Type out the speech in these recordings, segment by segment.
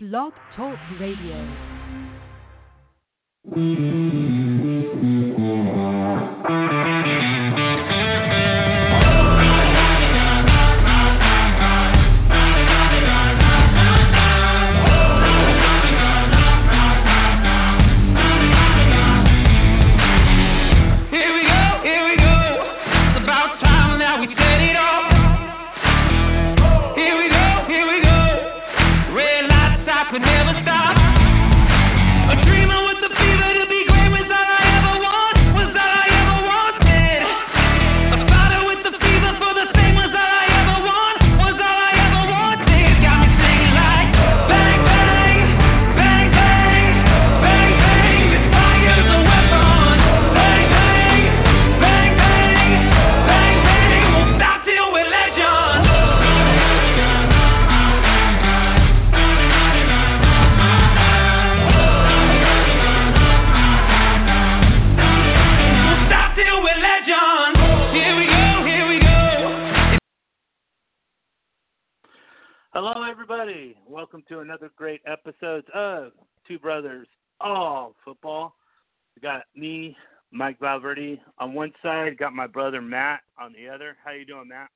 Blog Talk Radio. Two Brothers All Football. We got me, Mike Valverde, on one side. Got my brother Matt on the other. How you doing, Matt?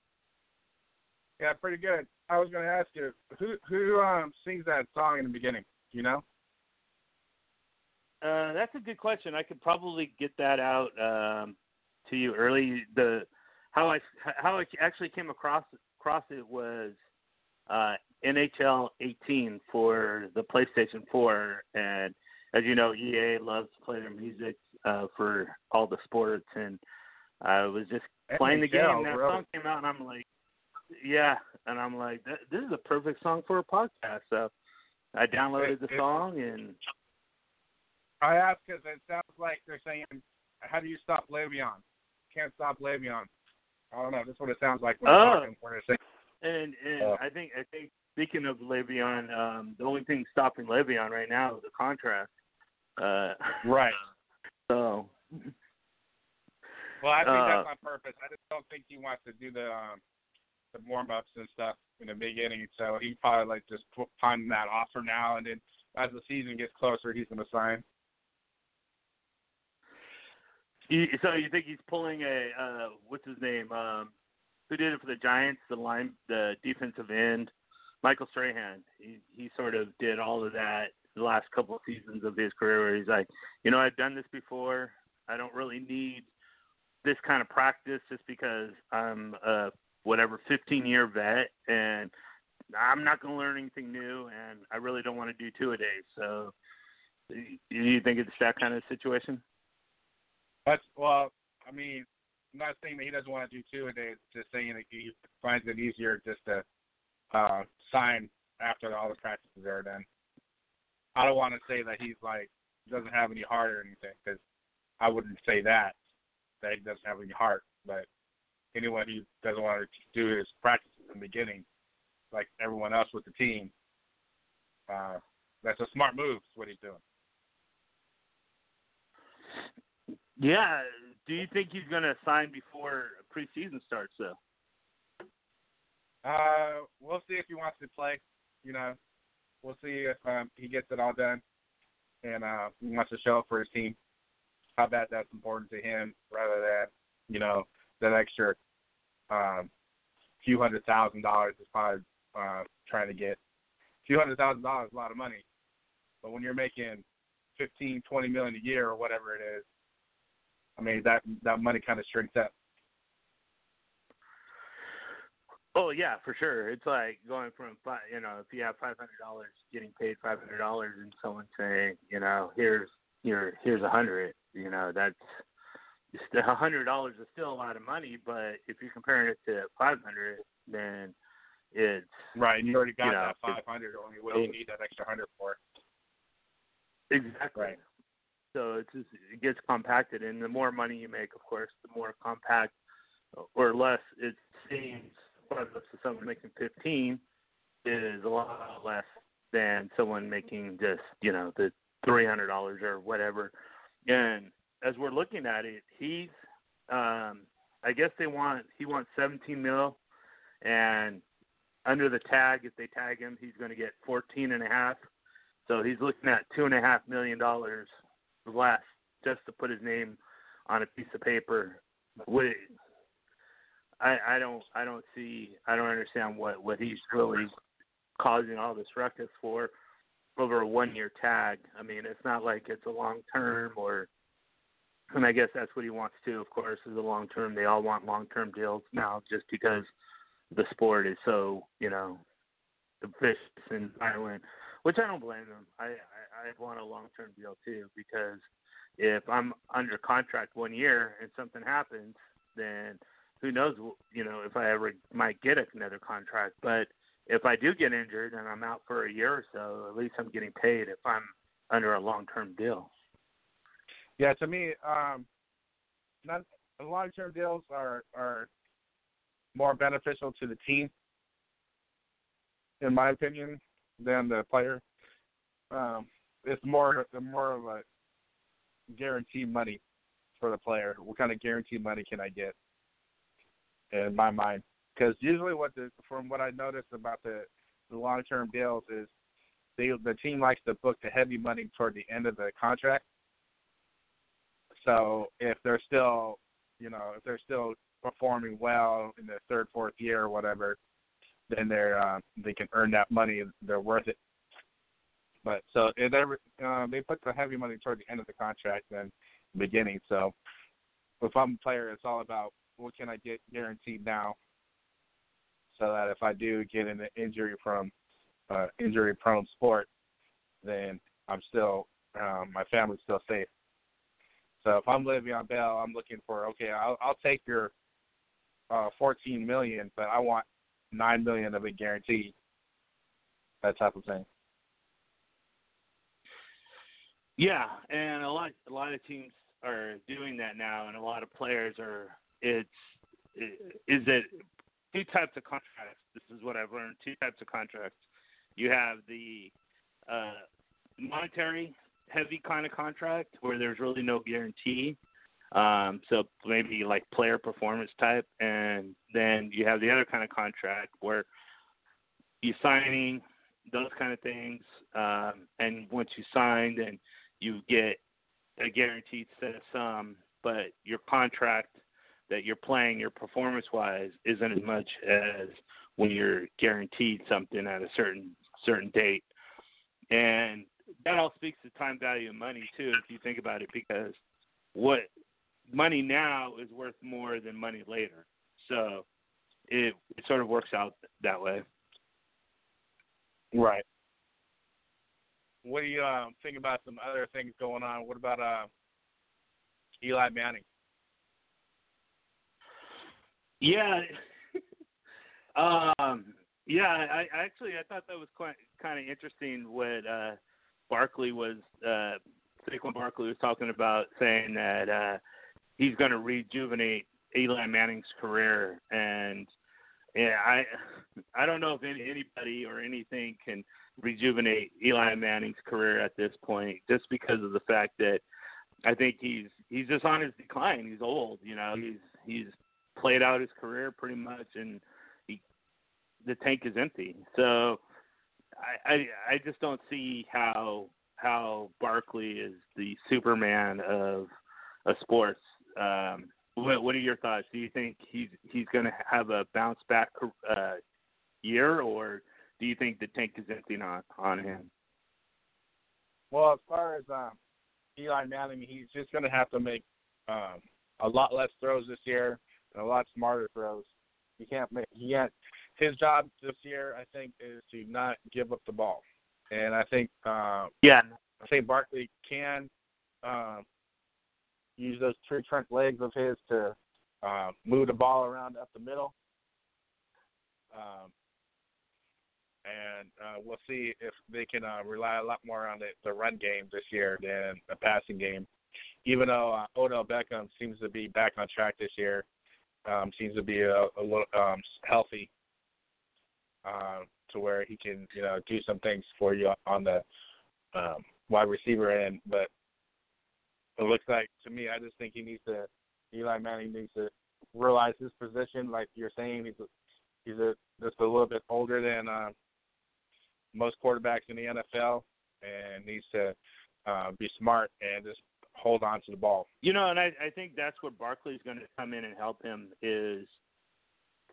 Yeah, pretty good. I was going to ask you who who um sings that song in the beginning. Do you know? Uh, that's a good question. I could probably get that out um, to you early. The how I how I actually came across across it was uh, NHL 18 for the PlayStation 4, and as you know, EA loves to play their music uh, for all the sports, and I was just playing the game. And that really? song came out, and I'm like, yeah, and I'm like, this is a perfect song for a podcast. So I downloaded the song and. I asked because it sounds like they're saying, "How do you stop Le'Veon? Can't stop Le'Veon." I don't know. That's what it sounds like when Oh. talking. When they're saying, And and Uh, I think I think speaking of Le'Veon, um, the only thing stopping Le'Veon right now is the contract. Uh, right. So Well, I think Uh, that's on purpose. I just don't think he wants to do the um the warm ups and stuff in the beginning. So he probably like just put pawn that off for now, and then as the season gets closer, he's going to sign. you, so you think he's pulling a uh, what's his name? Um, who did it for the Giants? The line, the defensive end, Michael Strahan. He he sort of did all of that the last couple of seasons of his career. Where he's like, you know, I've done this before. I don't really need this kind of practice just because I'm a whatever 15 year vet and I'm not going to learn anything new and I really don't want to do two a day. So do you think it's that kind of situation? That's well. I mean, I'm not saying that he doesn't want to do two a day. Just saying that he finds it easier just to uh, sign after all the practices are done. I don't want to say that he's like doesn't have any heart or anything because I wouldn't say that that he doesn't have any heart. But anyone who doesn't want to do his practices in the beginning, like everyone else with the team, uh, that's a smart move. Is what he's doing. Yeah. Do you think he's going to sign before preseason starts, though? Uh, we'll see if he wants to play. You know, we'll see if um, he gets it all done and uh, he wants to show up for his team. How bad that's important to him, rather than you know that extra um, few hundred thousand dollars is probably uh, trying to get. Few hundred thousand dollars is a lot of money, but when you're making fifteen, twenty million a year or whatever it is, I mean that that money kind of shrinks up. Oh yeah, for sure. It's like going from fi- you know if you have five hundred dollars, getting paid five hundred dollars, and someone saying you know here's your here's a hundred. You know that's a hundred dollars is still a lot of money, but if you're comparing it to five hundred, then it's Right, you already got You know, that five hundred. Only what do you need that extra hundred for? exactly Right. So it's just, it gets compacted, and the more money you make, of course, the more compact or less it seems. Regardless of someone making fifteen, is a lot less than someone making just you know the three hundred dollars or whatever. And as we're looking at it, he's um, I guess they want he wants seventeen mil, and under the tag, if they tag him, he's going to get fourteen and a half So he's looking at two and a half million dollars less just to put his name on a piece of paper. I I don't I don't see I don't understand what what he's really causing all this ruckus for over a one year tag. I mean, it's not like it's a long term or and I guess that's what he wants to, of course, is a long term. They all want long term deals now just because the sport is so, you know, vicious and violent. Which I don't blame them. I, I, I want a long term deal too because if I'm under contract one year and something happens, then who knows, you know, if I ever might get another contract. But if I do get injured and I'm out for a year or so, at least I'm getting paid if I'm under a long-term deal. Yeah, to me, um, not long-term deals are are more beneficial to the team, in my opinion, than the player. Um, it's more more of a guaranteed money for the player. What kind of guaranteed money can I get? In my mind, because usually what the from what I noticed about the the long term deals is they the team likes to book the heavy money toward the end of the contract. So if they're still, you know, if they're still performing well in the third, fourth year or whatever, then they're uh, they can earn that money. They're worth it. But so if ever uh, they put the heavy money toward the end of the contract than the beginning. So if I'm a player, it's all about what can I get guaranteed now, so that if I do get an injury from uh, injury prone sport, then I'm still um, my family's still safe. So if I'm Le'Veon Bell, I'm looking for okay, I'll, I'll take your uh, 14 million, but I want nine million of it guaranteed. That type of thing. Yeah, and a lot a lot of teams are doing that now, and a lot of players are. It's is it two types of contracts. This is what I've learned. Two types of contracts. You have the uh, monetary heavy kind of contract where there's really no guarantee. Um, so maybe like player performance type, and then you have the other kind of contract where you signing those kind of things, um, and once you sign, then you get a guaranteed set of sum, but your contract that you're playing your performance wise isn't as much as when you're guaranteed something at a certain certain date. And that all speaks to time value of money too, if you think about it, because what money now is worth more than money later. So it it sort of works out that way. Right. What do you uh, think about some other things going on? What about uh, Eli Manning? Yeah. um, yeah, I, I actually I thought that was quite kind of interesting what uh, Barkley was uh, Saquon Barkley was talking about, saying that uh, he's going to rejuvenate Eli Manning's career, and yeah, I I don't know if any, anybody or anything can rejuvenate Eli Manning's career at this point, just because of the fact that I think he's he's just on his decline. He's old, you know. He's he's played out his career pretty much, and he the tank is empty. So I I, I just don't see how how Barkley is the Superman of of sports. Um, what, what are your thoughts? Do you think he's he's going to have a bounce back uh, year, or do you think the tank is empty on on him? Well, as far as um, Eli Manning, he's just going to have to make um, a lot less throws this year a lot smarter throws. He can't make he can't. His job this year, I think, is to not give up the ball, and I think uh, yeah, I think Barkley can um, use those tree trunk legs of his to uh, move the ball around up the middle. Um, and uh, we'll see if they can uh, rely a lot more on the, the run game this year than the passing game. Even though uh, Odell Beckham seems to be back on track this year, um, seems to be a, a little um, healthy uh, to where he can you know do some things for you on the um, wide receiver end. But it looks like to me, I just think he needs to Eli Manning needs to realize his position. Like you're saying, he's a, he's a just a little bit older than uh, most quarterbacks in the NFL, and needs to uh, be smart and just hold on to the ball. You know, and I, I think that's where Barkley's going to come in and help him is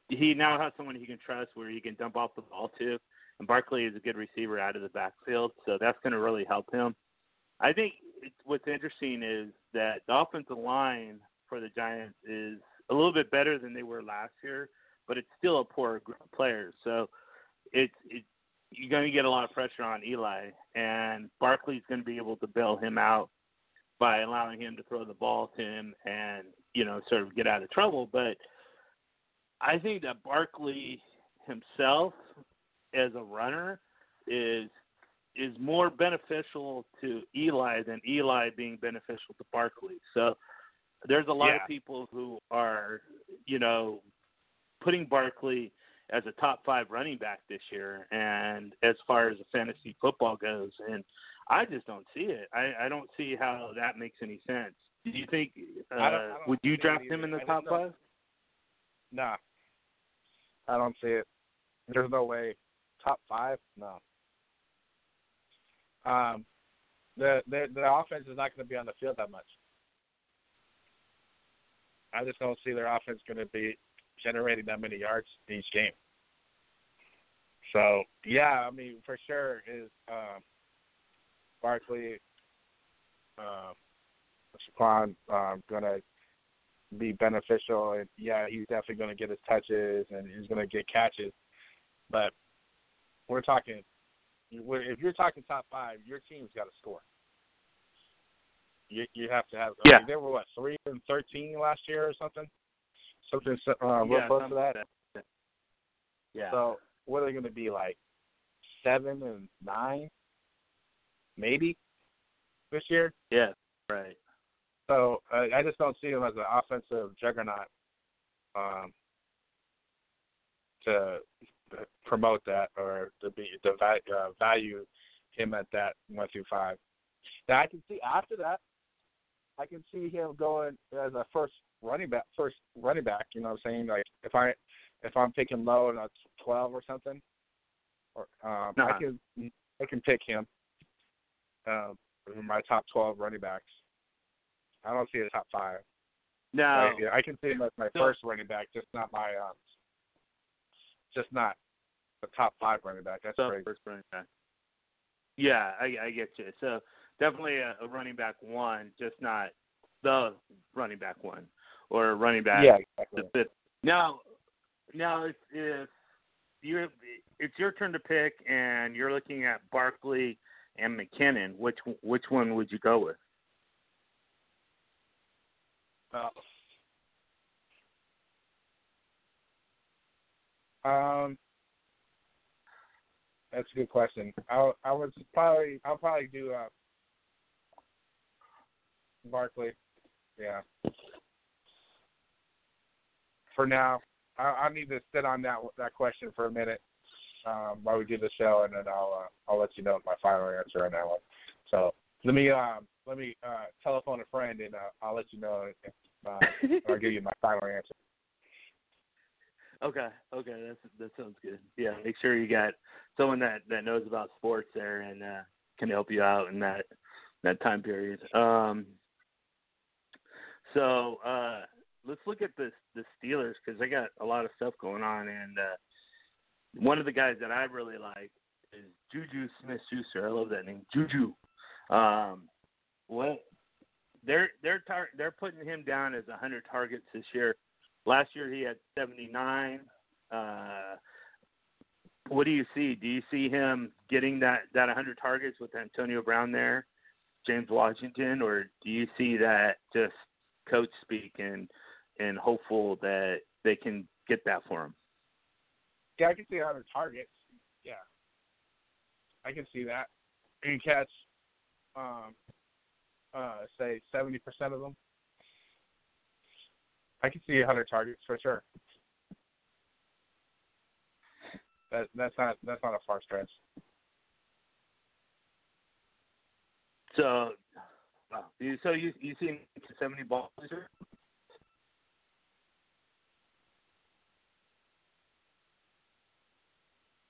he now has someone he can trust where he can dump off the ball to, and Barkley is a good receiver out of the backfield, so that's going to really help him. I think what's interesting is that the offensive line for the Giants is a little bit better than they were last year, but it's still a poor group of players. So it's it, you're going to get a lot of pressure on Eli, and Barkley's going to be able to bail him out by allowing him to throw the ball to him and you know sort of get out of trouble. But I think that Barkley himself as a runner is is more beneficial to Eli than Eli being beneficial to Barkley. So there's a lot Yeah. of people who are, you know, putting Barkley as a top five running back this year, and as far as the fantasy football goes, and I just don't see it. I, I don't see how that makes any sense. Do you think? Uh, I don't- I don't would you draft him in the top five? Nah, I don't see it. There's no way. Top five? No. Um, the the the offense is not going to be on the field that much. I just don't see their offense going to be generating that many yards each game. So yeah, I mean for sure is um, Barkley, uh, Saquon um, going to be beneficial. And yeah, he's definitely going to get his touches and he's going to get catches. But we're talking, if you're talking top five, your team's got to score. You you have to have. I Yeah. mean, they were what three and thirteen last year or something, something uh, real yeah, close to that. Yeah. So what are they going to be like? Seven and nine, maybe this year. yeah. Right. So uh, I just don't see him as an offensive juggernaut um, to promote that or to be to va- uh, value him at that one through five. Now I can see after that, I can see him going as a first running back. First running back, you know what I'm saying? Like if I if I'm picking low and a twelve or something, or um, I Uh-huh. can I can pick him. Um, my top twelve running backs. I don't see a top five. No, I, I can see him as my So- first running back, just not my um, just not the top five running back. That's so crazy. first running back. Yeah, I, I get you. So definitely a, a running back one, just not the running back one or a running back yeah, exactly. the fifth. Now, now if, if you're it's your turn to pick and you're looking at Barkley and McKinnon, which which one would you go with? Uh, um, that's a good question. I I would probably I'll probably do uh Barkley. Yeah. For now, I, I need to sit on that that question for a minute um, while we do the show, and then I'll uh, I'll let you know my final answer on that one. So let me um, let me uh, telephone a friend, and uh, I'll let you know if uh, I'll give you my final answer. Okay, okay, that's that sounds good. Yeah, make sure you got someone that that knows about sports there and uh, can help you out in that that time period. Um, so uh, let's look at the the Steelers because they got a lot of stuff going on, and uh, one of the guys that I really like is Juju Smith Schuster. I love that name, Juju. Um, what they're they're tar- they're putting him down as 100 targets this year. Last year he had 79. Uh, what do you see? Do you see him getting that that 100 targets with Antonio Brown there, James Washington, or do you see that just coach speak and and hopeful that they can get that for him? Yeah, I can see 100 targets. Yeah, I can see that. You can catch, um, uh, say 70% of them. I can see 100 targets for sure. That that's not that's not a far stretch. So. You- so you you see 70 balls this?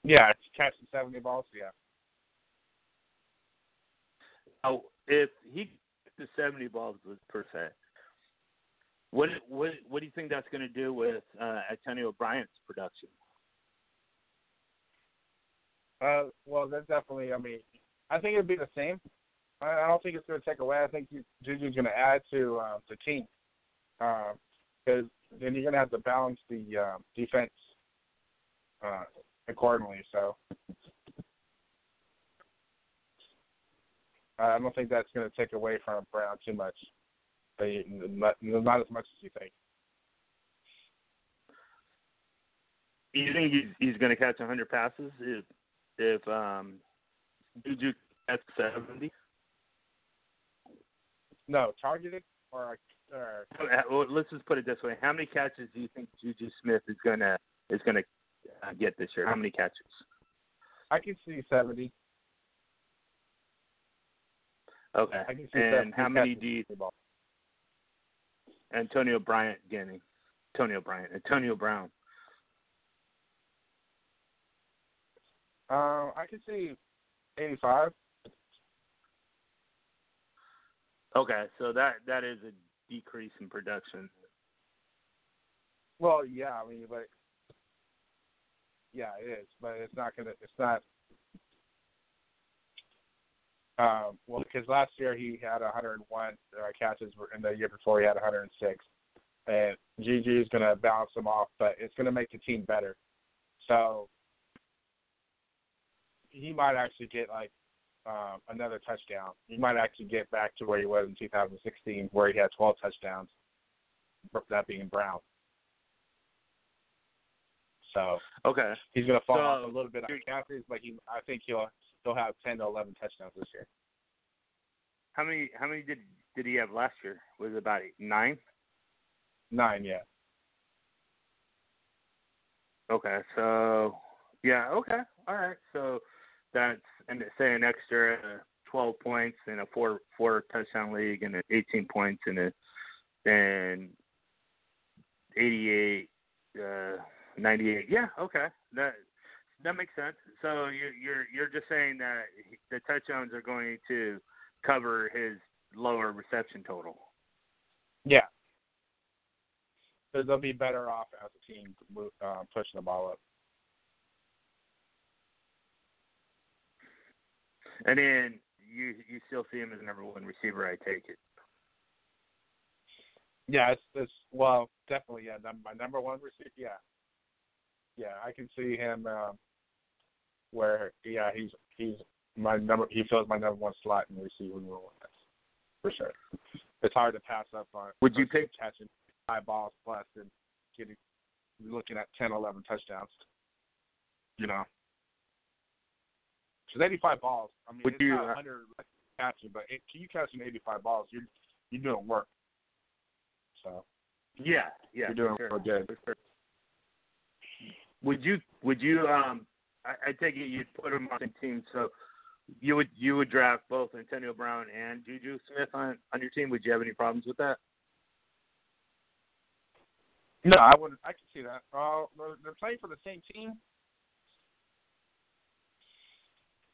Yeah, catching 70 balls. Yeah. Oh, if he gets to 70 balls per se, what what what do you think that's going to do with uh, Antonio Bryant's production? Uh, well, that's definitely. I mean, I think it'd be the same. I, I don't think it's going to take away. I think you, Juju's going to add to uh, the team because then you're going to have to balance the uh, defense uh, accordingly. So I don't think that's going to take away from Brown too much. Not, not as much as you think. You think he's he's going to catch 100 passes if if um Juju catch 70? No, targeted or or Well, let's just put it this way: How many catches do you think Juju Smith is gonna is gonna uh, get this year? How many catches? I can see seventy. Okay. I can see And 70 how many do you ball. Antonio Bryant getting? Antonio Bryant, Antonio Brown. Um, I can see eighty-five. Okay, so that that is a decrease in production. Well, yeah, I mean, but yeah, it is, but it's not gonna. It's not. Um, well, because last year he had 101 uh, catches, and the year before he had 106. And GG is going to balance them off, but it's going to make the team better. So he might actually get like um, another touchdown. He might actually get back to where he was in 2016, where he had 12 touchdowns. That being Brown. So Okay. he's going to fall So, off a little bit on catches, but he I think he'll he'll have 10 to 11 touchdowns this year. How many how many did did he have last year? Was it about eight, nine? Nine, yeah. Okay, so yeah, okay, all right. So that's and say an extra twelve points in a four four touchdown league and an eighteen points in a and eighty eight uh ninety eight. Yeah, okay. That that makes sense. So you're you're you're just saying that the touchdowns are going to cover his lower reception total. Yeah. Because they'll be better off as a team uh, pushing the ball up. And then you you still see him as the number one receiver, I take it. Yeah, it's, it's well, definitely, yeah. My number one receiver, yeah, yeah. I can see him um, where, yeah, he's he's my number. He fills my number one slot in the receiving role. That's for sure. It's hard to pass up on. Would you pick- catching five balls plus and getting looking at 10, 11 touchdowns? You know, because 85 balls. I mean, Would it's you, not uh, 100 like, catching, but it, you catching 85 balls, you're you're doing work. So Yeah, yeah. you're doing sure. good. For sure. Would you would you um I, I take it you'd put him on the team so you would you would draft both Antonio Brown and Juju Smith on on your team. Would you have any problems with that? No, I wouldn't. I can see that. Uh, they're- playing for the same team.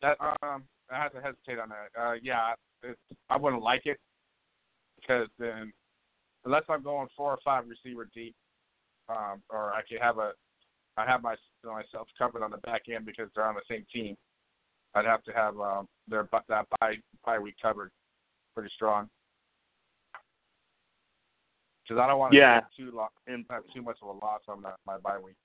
That um, I have to hesitate on that. Uh, yeah, it, I wouldn't like it because then, unless I'm going four or five receiver deep, um, or I could have a, I have my myself covered on the back end because they're on the same team. I'd have to have um, their that bye bye week covered pretty strong. Because I don't want to Yeah. take too long And have too much of a loss on my, my bye week.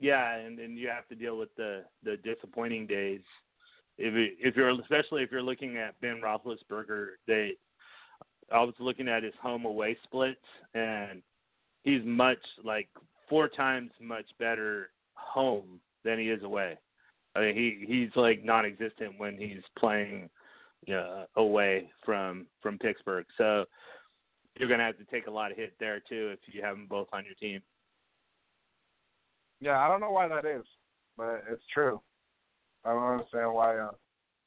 yeah, and then you have to deal with the the disappointing days. If it, if you're especially if you're looking at Ben Roethlisberger, they I was looking at his home away splits, and he's much like four times much better home than he is away. I mean, he he's like non-existent when he's playing uh, away from from Pittsburgh. So you're gonna have to take a lot of hit there too if you have them both on your team. Yeah, I don't know why that is, but it's true. I don't understand why uh,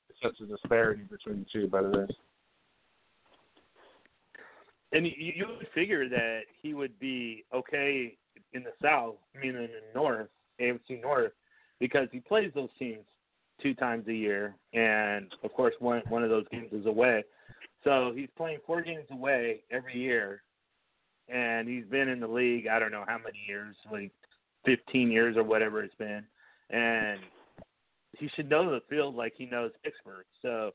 it's such a disparity between the two, but it is. And you, you would figure that he would be okay in the South, meaning in the North, AFC North, because he plays those teams two times a year, and of course one one of those games is away. So he's playing four games away every year, and he's been in the league. I don't know how many years, like 15 years or whatever it's been, and he should know the field like he knows Pittsburgh. So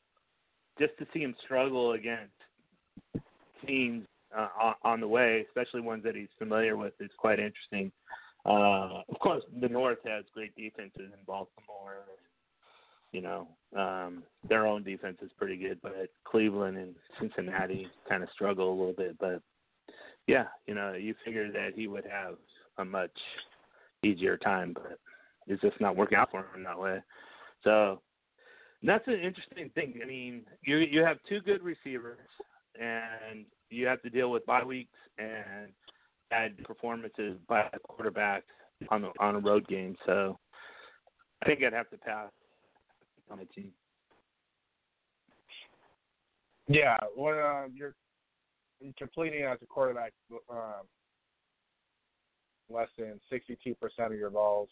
just to see him struggle against teams uh, on, the way, especially ones that he's familiar with, is quite interesting. Uh, of course, the North has great defenses in Baltimore. You know, um, their own defense is pretty good, but Cleveland and Cincinnati kind of struggle a little bit. But yeah, you know, you figure that he would have a much easier time, but it's just not working out for him that way. So that's an interesting thing. I mean, you you have two good receivers, and you have to deal with bye weeks and bad performances by the quarterback on the on a road game. So I think I'd have to pass on a team. Yeah, when uh, you're completing as a quarterback um, less than 62% of your balls,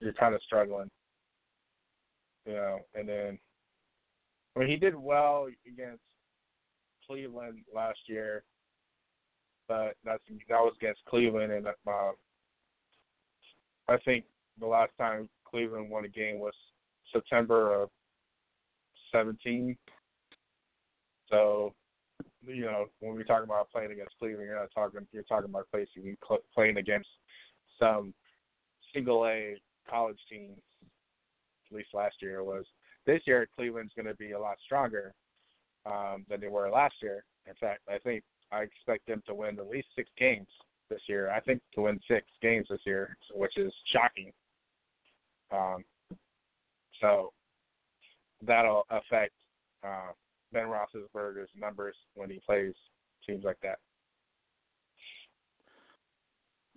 you're kind of struggling. You know, and then I mean he did well against Cleveland last year, but that's that was against Cleveland, and uh, I think the last time Cleveland won a game was September of 17. So, you know, when we talk about playing against Cleveland, you're not talking you're talking about basically playing against some single A college teams. At least last year it was. This year, Cleveland's going to be a lot stronger um, than they were last year. In fact, I think I expect them to win at least six games this year. I think to win six games this year, which is shocking. Um, so that'll affect uh, Ben Roethlisberger's numbers when he plays teams like that.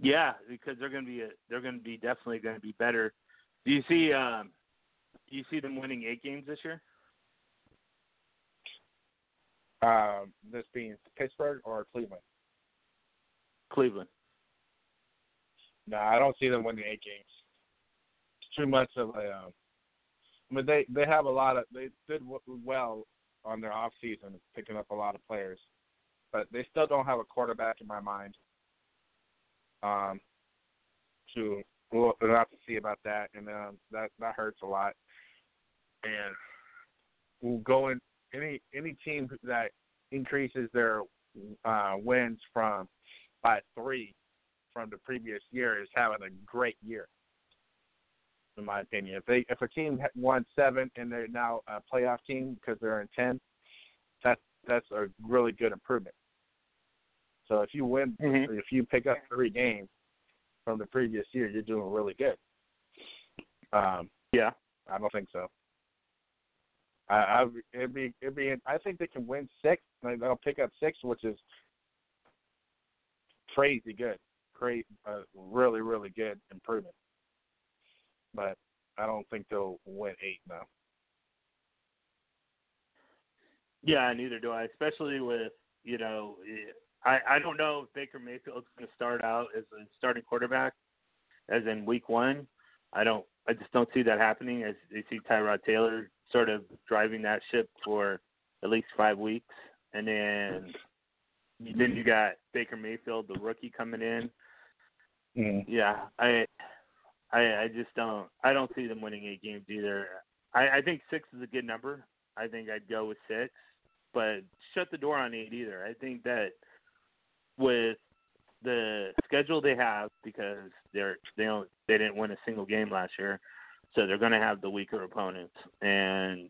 Yeah, because they're going to be a, they're going to be definitely going to be better. Do you see um, do you see them winning eight games this year? Um, this being Pittsburgh or Cleveland? Cleveland. No, I don't see them winning eight games. It's too much of a. Um, I mean, they they have a lot of they did well on their off season, picking up a lot of players, but they still don't have a quarterback in my mind. Um, to we'll, we'll have to see about that, and um, that that hurts a lot. And we'll go in any any team that increases their uh, wins from by three from the previous year is having a great year, in my opinion. If they if a team won seven and they're now a playoff team because they're in ten, that's that's a really good improvement. So if you win, mm-hmm. if you pick up three games from the previous year, you're doing really good. Um, yeah, I don't think so. I, I it'd be it'd be I think they can win six. They'll pick up six, which is crazy good, great, uh, really really good improvement. But I don't think they'll win eight now. Yeah, neither do I. Especially with you know, I I don't know if Baker Mayfield's going to start out as a starting quarterback, as in week one. I don't. I just don't see that happening. As you see Tyrod Taylor sort of driving that ship for at least five weeks, and then then you got Baker Mayfield, the rookie, coming in. Mm. Yeah, I, I, I just don't. I don't see them winning eight games either. I, I think six is a good number. I think I'd go with six, but shut the door on eight either. I think that with the schedule they have because they're they don't they didn't win a single game last year so they're going to have the weaker opponents. And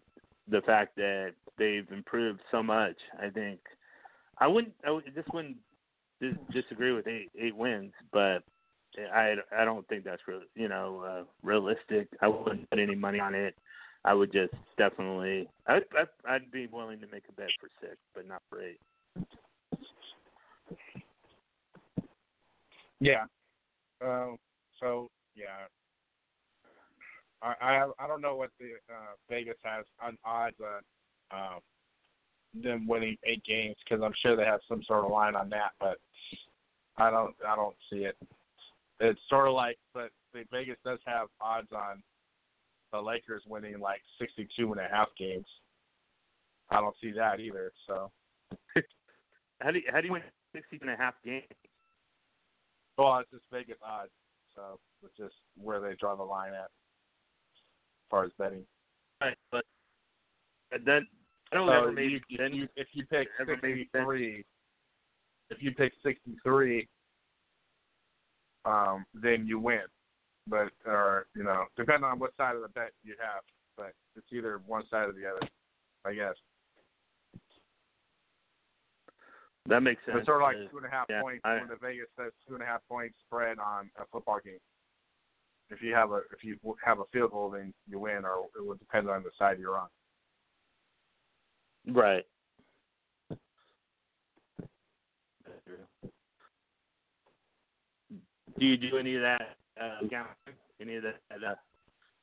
the fact that they've improved so much, I think I wouldn't I would, just wouldn't dis- disagree with eight eight wins, but I I don't think that's real you know uh, realistic. I wouldn't put any money on it. I would just definitely I'd, I'd I'd be willing to make a bet for six, but not for eight. Yeah. Um. So yeah, I I, I don't know what the uh, Vegas has on odds on uh, them winning eight games because I'm sure they have some sort of line on that, but I don't I don't see it. It's sort of like, but the Vegas does have odds on the Lakers winning like 62 and a half games. I don't see that either. So, How do you, how do you win sixty and a half games? well, it's just Vegas odds. So it's just where they draw the line at far as betting. Right, but and then I don't So ever made you, if you if you pick Ever made sense? 63, if you pick 63, um, then you win. But or you know, depending on what side of the bet you have, but it's either one side or the other, I guess. That makes sense. It's sort of like Uh, two and a half yeah, points I- when the Vegas says two and a half points spread on a football game. If you have a if you have a field goal, then you win, or it would depend on the side you're on. Right. Do you do any of that uh, gambling? Any of that uh,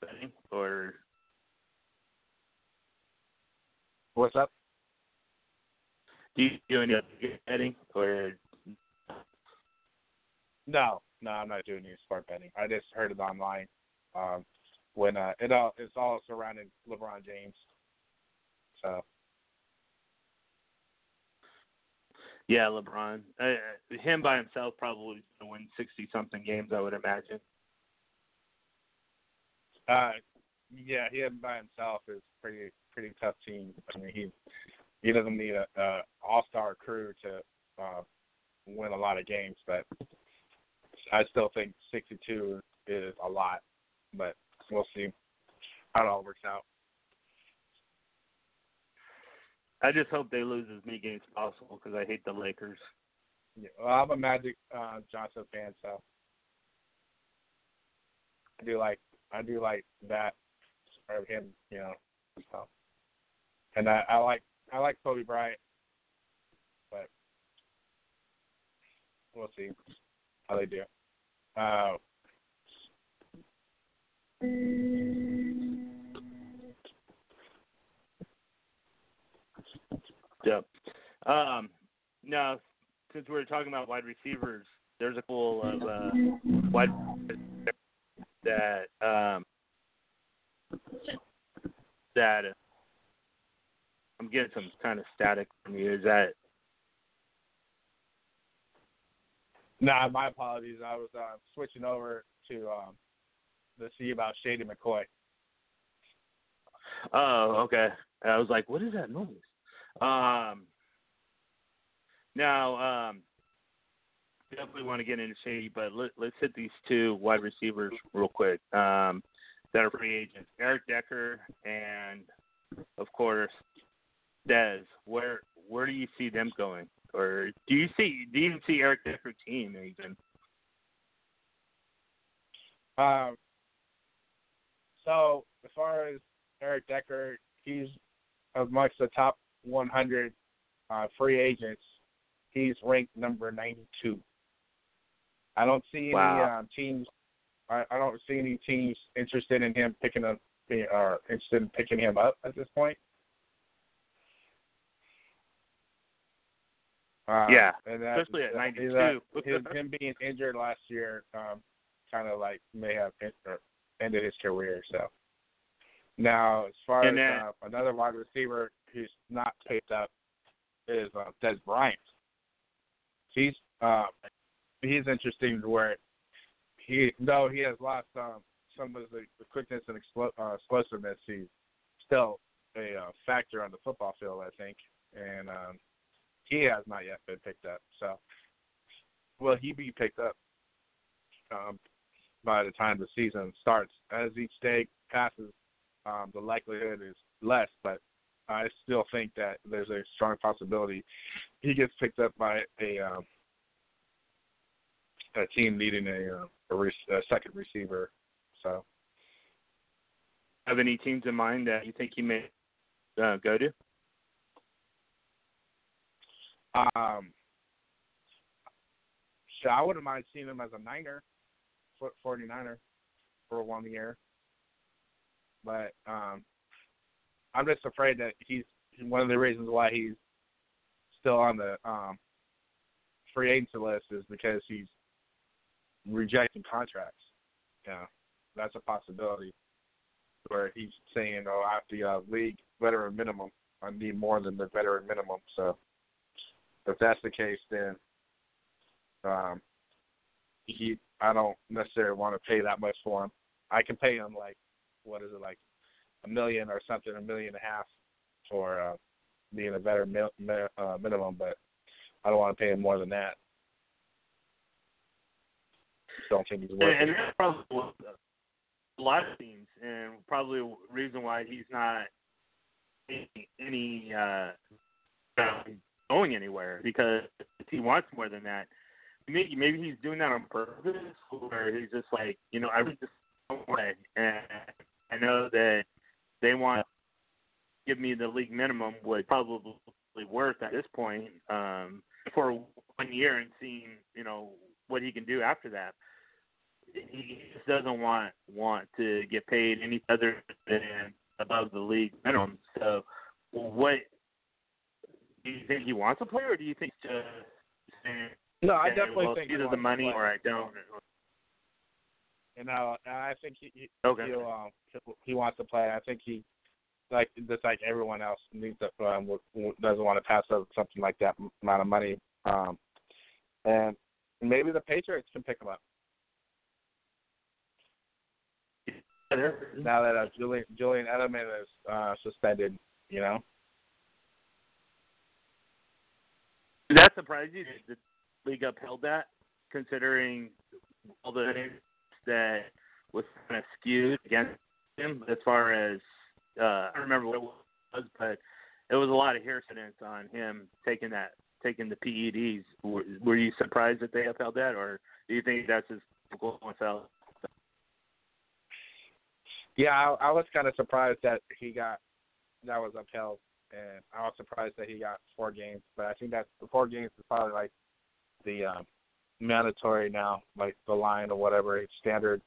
betting, or What's up? do you do any of betting, or No, no, I'm not doing any sport betting. I just heard it online. Um, when uh, it all it's all surrounding LeBron James. So yeah, LeBron? Uh, him by himself probably is going to win sixty something games, I would imagine. uh, yeah, him by himself is pretty pretty tough team. I mean, he he doesn't need a, a all star crew to uh, win a lot of games, but I still think 62 is a lot. But we'll see how it all works out. I just hope they lose as many games as possible because I hate the Lakers. Yeah, well, I'm a Magic uh, Johnson fan, so I do like I do like that or him, you know. So, and I, I like I like Kobe Bryant, but we'll see how they do. Uh, Yep. Um, now, since we are talking about wide receivers, there's a couple of uh, wide that um, that uh, I'm getting some kind of static from you. Is that nah, my apologies. I was uh, switching over to um, see about Shady McCoy. Oh, okay. I was like, what is that noise? Um, now, um, definitely want to get into Shady, but let, let's hit these two wide receivers real quick um, that are free agents: Eric Decker and, of course, Dez. Where where do you see them going, or do you see do you see Eric Decker team even? Um, so as far as Eric Decker, he's amongst the top 100 uh, free agents. He's ranked number 92. I don't see any Wow. um, teams. I, I don't see any teams interested in him picking up or interested in picking him up at this point. Uh, Yeah, and that- especially at 92. his, him being injured last year um, kind of like may have ended his career. So now, as far And as then- uh, another wide receiver who's not picked up is uh, Dez Bryant. He's uh, he's interesting to where he though he has lost um, some of the, the quickness and explo- uh, explosiveness, he's still a uh, factor on the football field, I think, and um, he has not yet been picked up. So will he be picked up um, by the time the season starts? As each day passes, um, the likelihood is less, but I still think that there's a strong possibility he gets picked up by a um, a team needing a, uh, a, re- a second receiver. So Have any teams in mind that you think he may uh, go to? Um, so I wouldn't mind seeing him as a Niner, fo- 49er for one year. But um, I'm just afraid that he's one of the reasons why he's still on the um, free agency list is because he's rejecting contracts. Yeah, that's a possibility. where he's saying, "Oh, I have the uh, league veteran minimum. I need more than the veteran minimum." So, if that's the case, then um, he I don't necessarily want to pay that much for him. I can pay him like what is it like a million or something, a million and a half for uh, being a veteran mi- mi- uh, minimum, but I don't want to pay him more than that. Don't think he's worth And, it. and that's probably a lot of teams, and probably reason why he's not any, any uh, going anywhere because he wants more than that. Maybe maybe he's doing that on purpose, where he's just like, you know, I read this way, and I know that they want to give me the league minimum would probably work at this point um, for one year and seeing, you know, what he can do after that. He just doesn't want want to get paid any other than above the league minimum. So, what do you think he wants to play, or do you think saying, No, I definitely well, think either the money or I don't? And uh, I think he, he Okay. he'll, um, he wants to play. I think he, like just like everyone else, needs to um, doesn't want to pass up something like that amount of money. Um, and maybe the Patriots can pick him up now that uh, Julian Julian Edelman is uh, suspended. You know, Did that surprise you that the league upheld that, considering all the that was kind of skewed against him as far as uh, I don't remember what it was, but it was a lot of incidents on him taking that taking the PEDs. Were, were you surprised that they upheld that, or do you think that's just NFL? yeah, I, I was kind of surprised that he got that was upheld, and I was surprised that he got four games. But I think that the four games is probably like the um, mandatory now, like the line or whatever it's standard.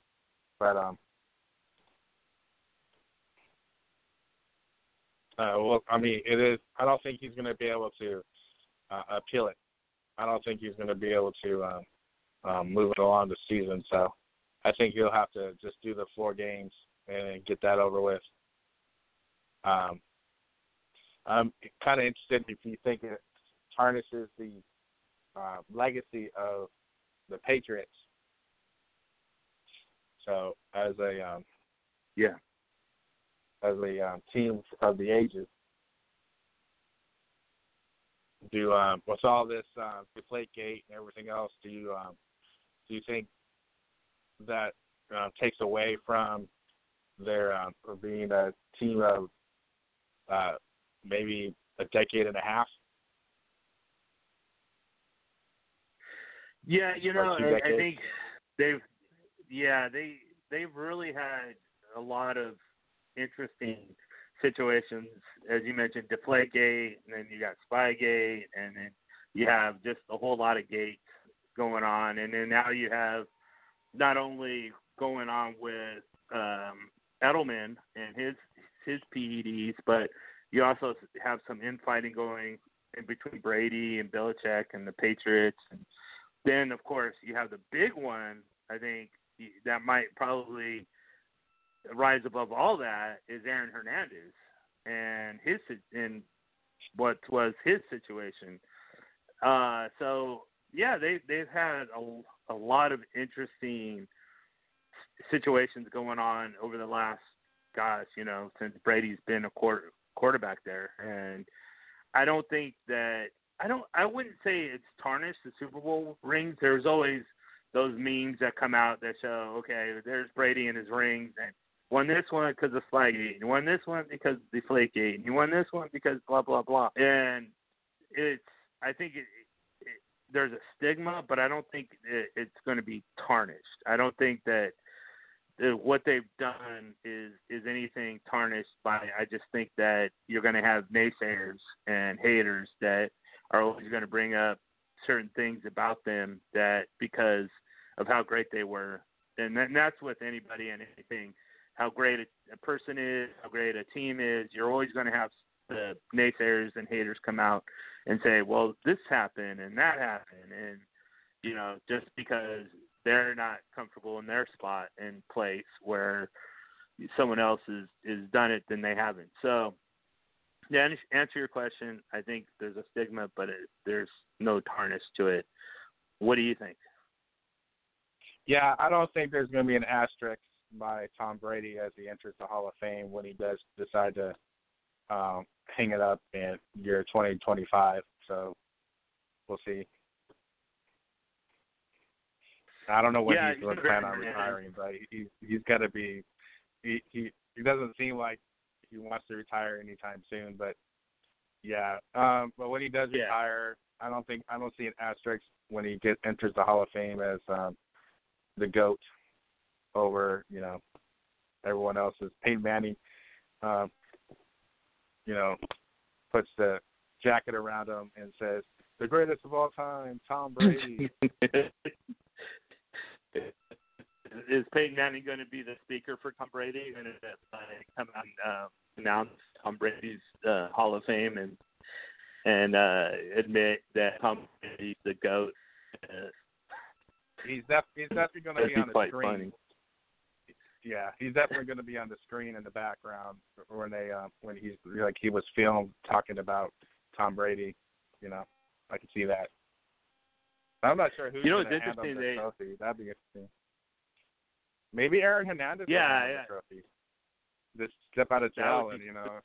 But um, uh, well, I mean, it is. I don't think he's going to be able to uh, appeal it. I don't think he's going to be able to um, um, move it along the season. So I think he'll have to just do the four games and get that over with. Um, I'm kind of interested if you think it tarnishes the uh, legacy of the Patriots. So as a um, Yeah. as a um, team of the ages, do um, with all this uh, deflate gate and everything else, do you um, do you think that uh, takes away from their um, being a team of uh, maybe a decade and a half? Yeah, you know, I, I think they've yeah, they they've really had a lot of interesting situations, as you mentioned, Deflategate, and then you got Spygate, and then you have just a whole lot of gates going on, and then now you have not only going on with um, Edelman and his his PEDs, but you also have some infighting going in between Brady and Belichick and the Patriots, and then of course you have the big one. I think that might probably rise above all that is Aaron Hernandez and his and what was his situation. Uh, so yeah, they they've had a, a lot of interesting situations going on over the last gosh, you know, since Brady's been a quarter, quarterback there, and I don't think that I don't I wouldn't say it's tarnished the Super Bowl rings. There's always those memes that come out that show okay, there's Brady and his rings, and won this one because of Flygate, and won this one because of the Flakegate, and you won this one because blah blah blah. And it's I think it, it, there's a stigma, but I don't think it, it's going to be tarnished. I don't think that what they've done is is anything tarnished by. I just think that you're going to have naysayers and haters that are always going to bring up certain things about them that because of how great they were, and, that, and that's with anybody and anything. How great a, a person is, how great a team is, you're always going to have the naysayers and haters come out and say, "Well, this happened and that happened," and you know, just because they're not comfortable in their spot and place where someone else has is done it, then they haven't. So, to answer your question, I think there's a stigma, but it, there's no tarnish to it. What do you think? Yeah, I don't think there's going to be an asterisk by Tom Brady as he enters the Hall of Fame when he does decide to um, hang it up in year 2025. So we'll see. I don't know when Yeah, he's going to plan on retiring, but he he's got to be. He he he doesn't seem like he wants to retire anytime soon, but yeah. Um, but when he does Yeah. retire, I don't think I don't see an asterisk when he get enters the Hall of Fame as um, the goat over you know everyone else's. Peyton Manning, um, you know, puts the jacket around him and says, "The greatest of all time, Tom Brady." is Peyton Manning going to be the speaker for Tom Brady? To like, come out and uh, announce Tom Brady's uh, Hall of Fame and and uh, admit that Tom Brady's the goat? Uh, he's def- he's definitely going to be be on the screen. funny. Yeah, he's definitely going to be on the screen in the background when they uh, when he's like he was filmed talking about Tom Brady. You know, I can see that. I'm not sure who's You know, going it's interesting they- trophy. That'd be interesting. Maybe Aaron Hernandez Yeah, yeah. trophy. Just step out of jail and you know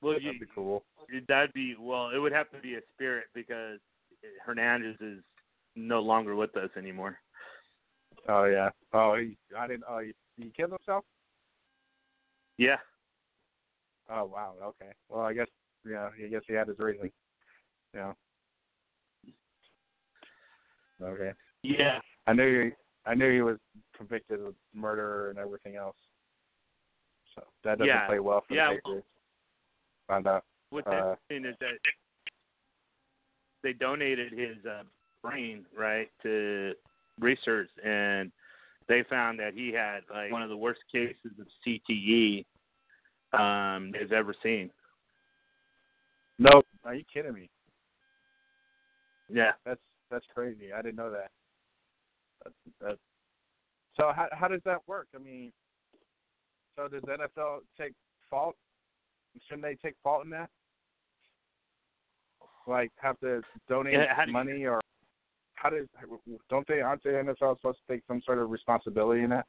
Well, that'd you, be cool. that'd be well. It would have to be a spirit because Hernandez is no longer with us anymore. Oh yeah. Oh, he, I didn't. Oh, he, he killed himself. Yeah, Oh wow. Okay. Well, I guess yeah. I guess he had his reason. Yeah. Okay. yeah. I knew he, I knew he was convicted of murder and everything else. So that doesn't Yeah. play well for Yeah, the Patriots. Found out. What's Uh, interesting is that they donated his uh, brain right to research, and they found that he had like one of the worst cases of CTE um, they've ever seen. Nope. Are you kidding me? Yeah. That's that's crazy. I didn't know that. That's, that's, so how how does that work? I mean, so does NFL take fault? Shouldn't they take fault in that? Like have to donate Yeah, do you- money or how does don't they aren't the NFL supposed to take some sort of responsibility in that?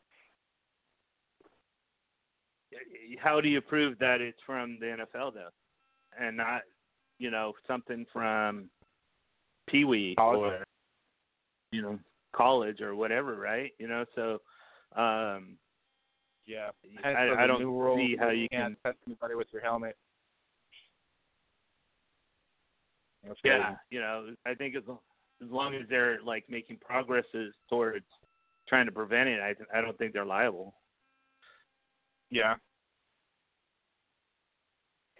How do you prove that it's from the NFL though, and not you know something from Pee Wee College. or you know college or whatever, right? You know, so um, Yeah. I, I don't see how you can't can touch anybody with your helmet. That's Yeah, crazy. you know, I think as as long as they're like making progresses towards trying to prevent it, I I don't think they're liable. Yeah.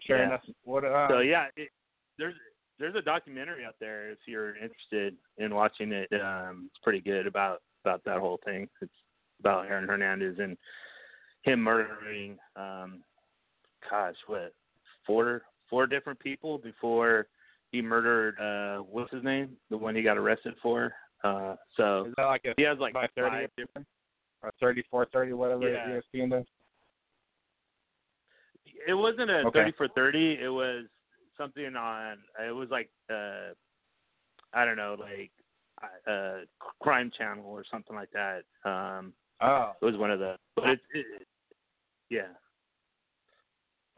Fair Yeah. enough. What uh so yeah, it, there's there's a documentary out there if you're interested in watching it. Um, it's pretty good about about that whole thing. It's about Aaron Hernandez and him murdering, um, gosh, what four four different people before he murdered uh what's his name the one he got arrested for uh so is that like a he has like thirty different or thirty four thirty whatever Yeah. It wasn't a Okay. thirty for thirty it was something on it was like uh i don't know like uh crime channel or something like that um Oh. it was one of the but it's it, yeah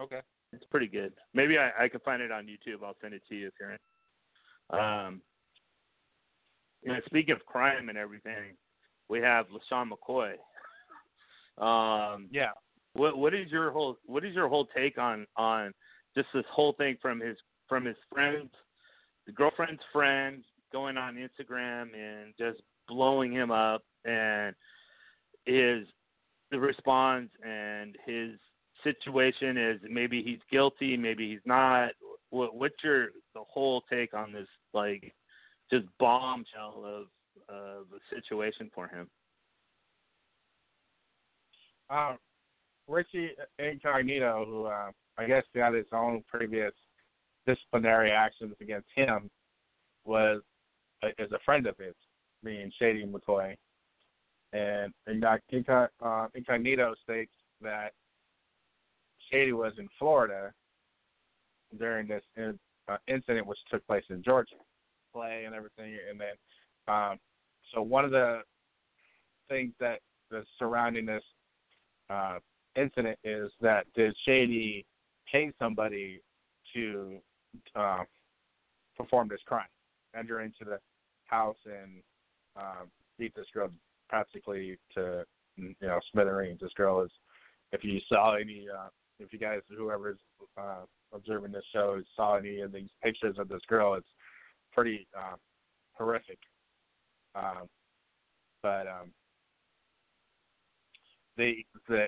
Okay. it's pretty good maybe i i can find it on youtube i'll send it to you if you're in um you know, speaking of crime and everything we have LeSean McCoy um Yeah. what what is your whole what is your whole take on on just this whole thing from his from his friends the girlfriend's friend going on Instagram and just blowing him up and his the response and his situation is maybe he's guilty maybe he's not. What what's your the whole take on this like just bombshell of of a situation for him? Um Richie Incognito, who uh, I guess got his own previous disciplinary actions against him, was uh, is a friend of his, being Shady McCoy, And uh, Incognito states that Shady was in Florida during this uh, incident, which took place in Georgia, play and everything. And then, um, so one of the things that that's surrounding this uh, incident is that did Shady pay somebody to uh, perform this crime, enter into the house and um, beat this girl practically to you know smithereens. This girl is, if you saw any, uh, if you guys whoever's uh, observing this show saw any of these pictures of this girl, it's pretty uh, horrific. Um, but um, the the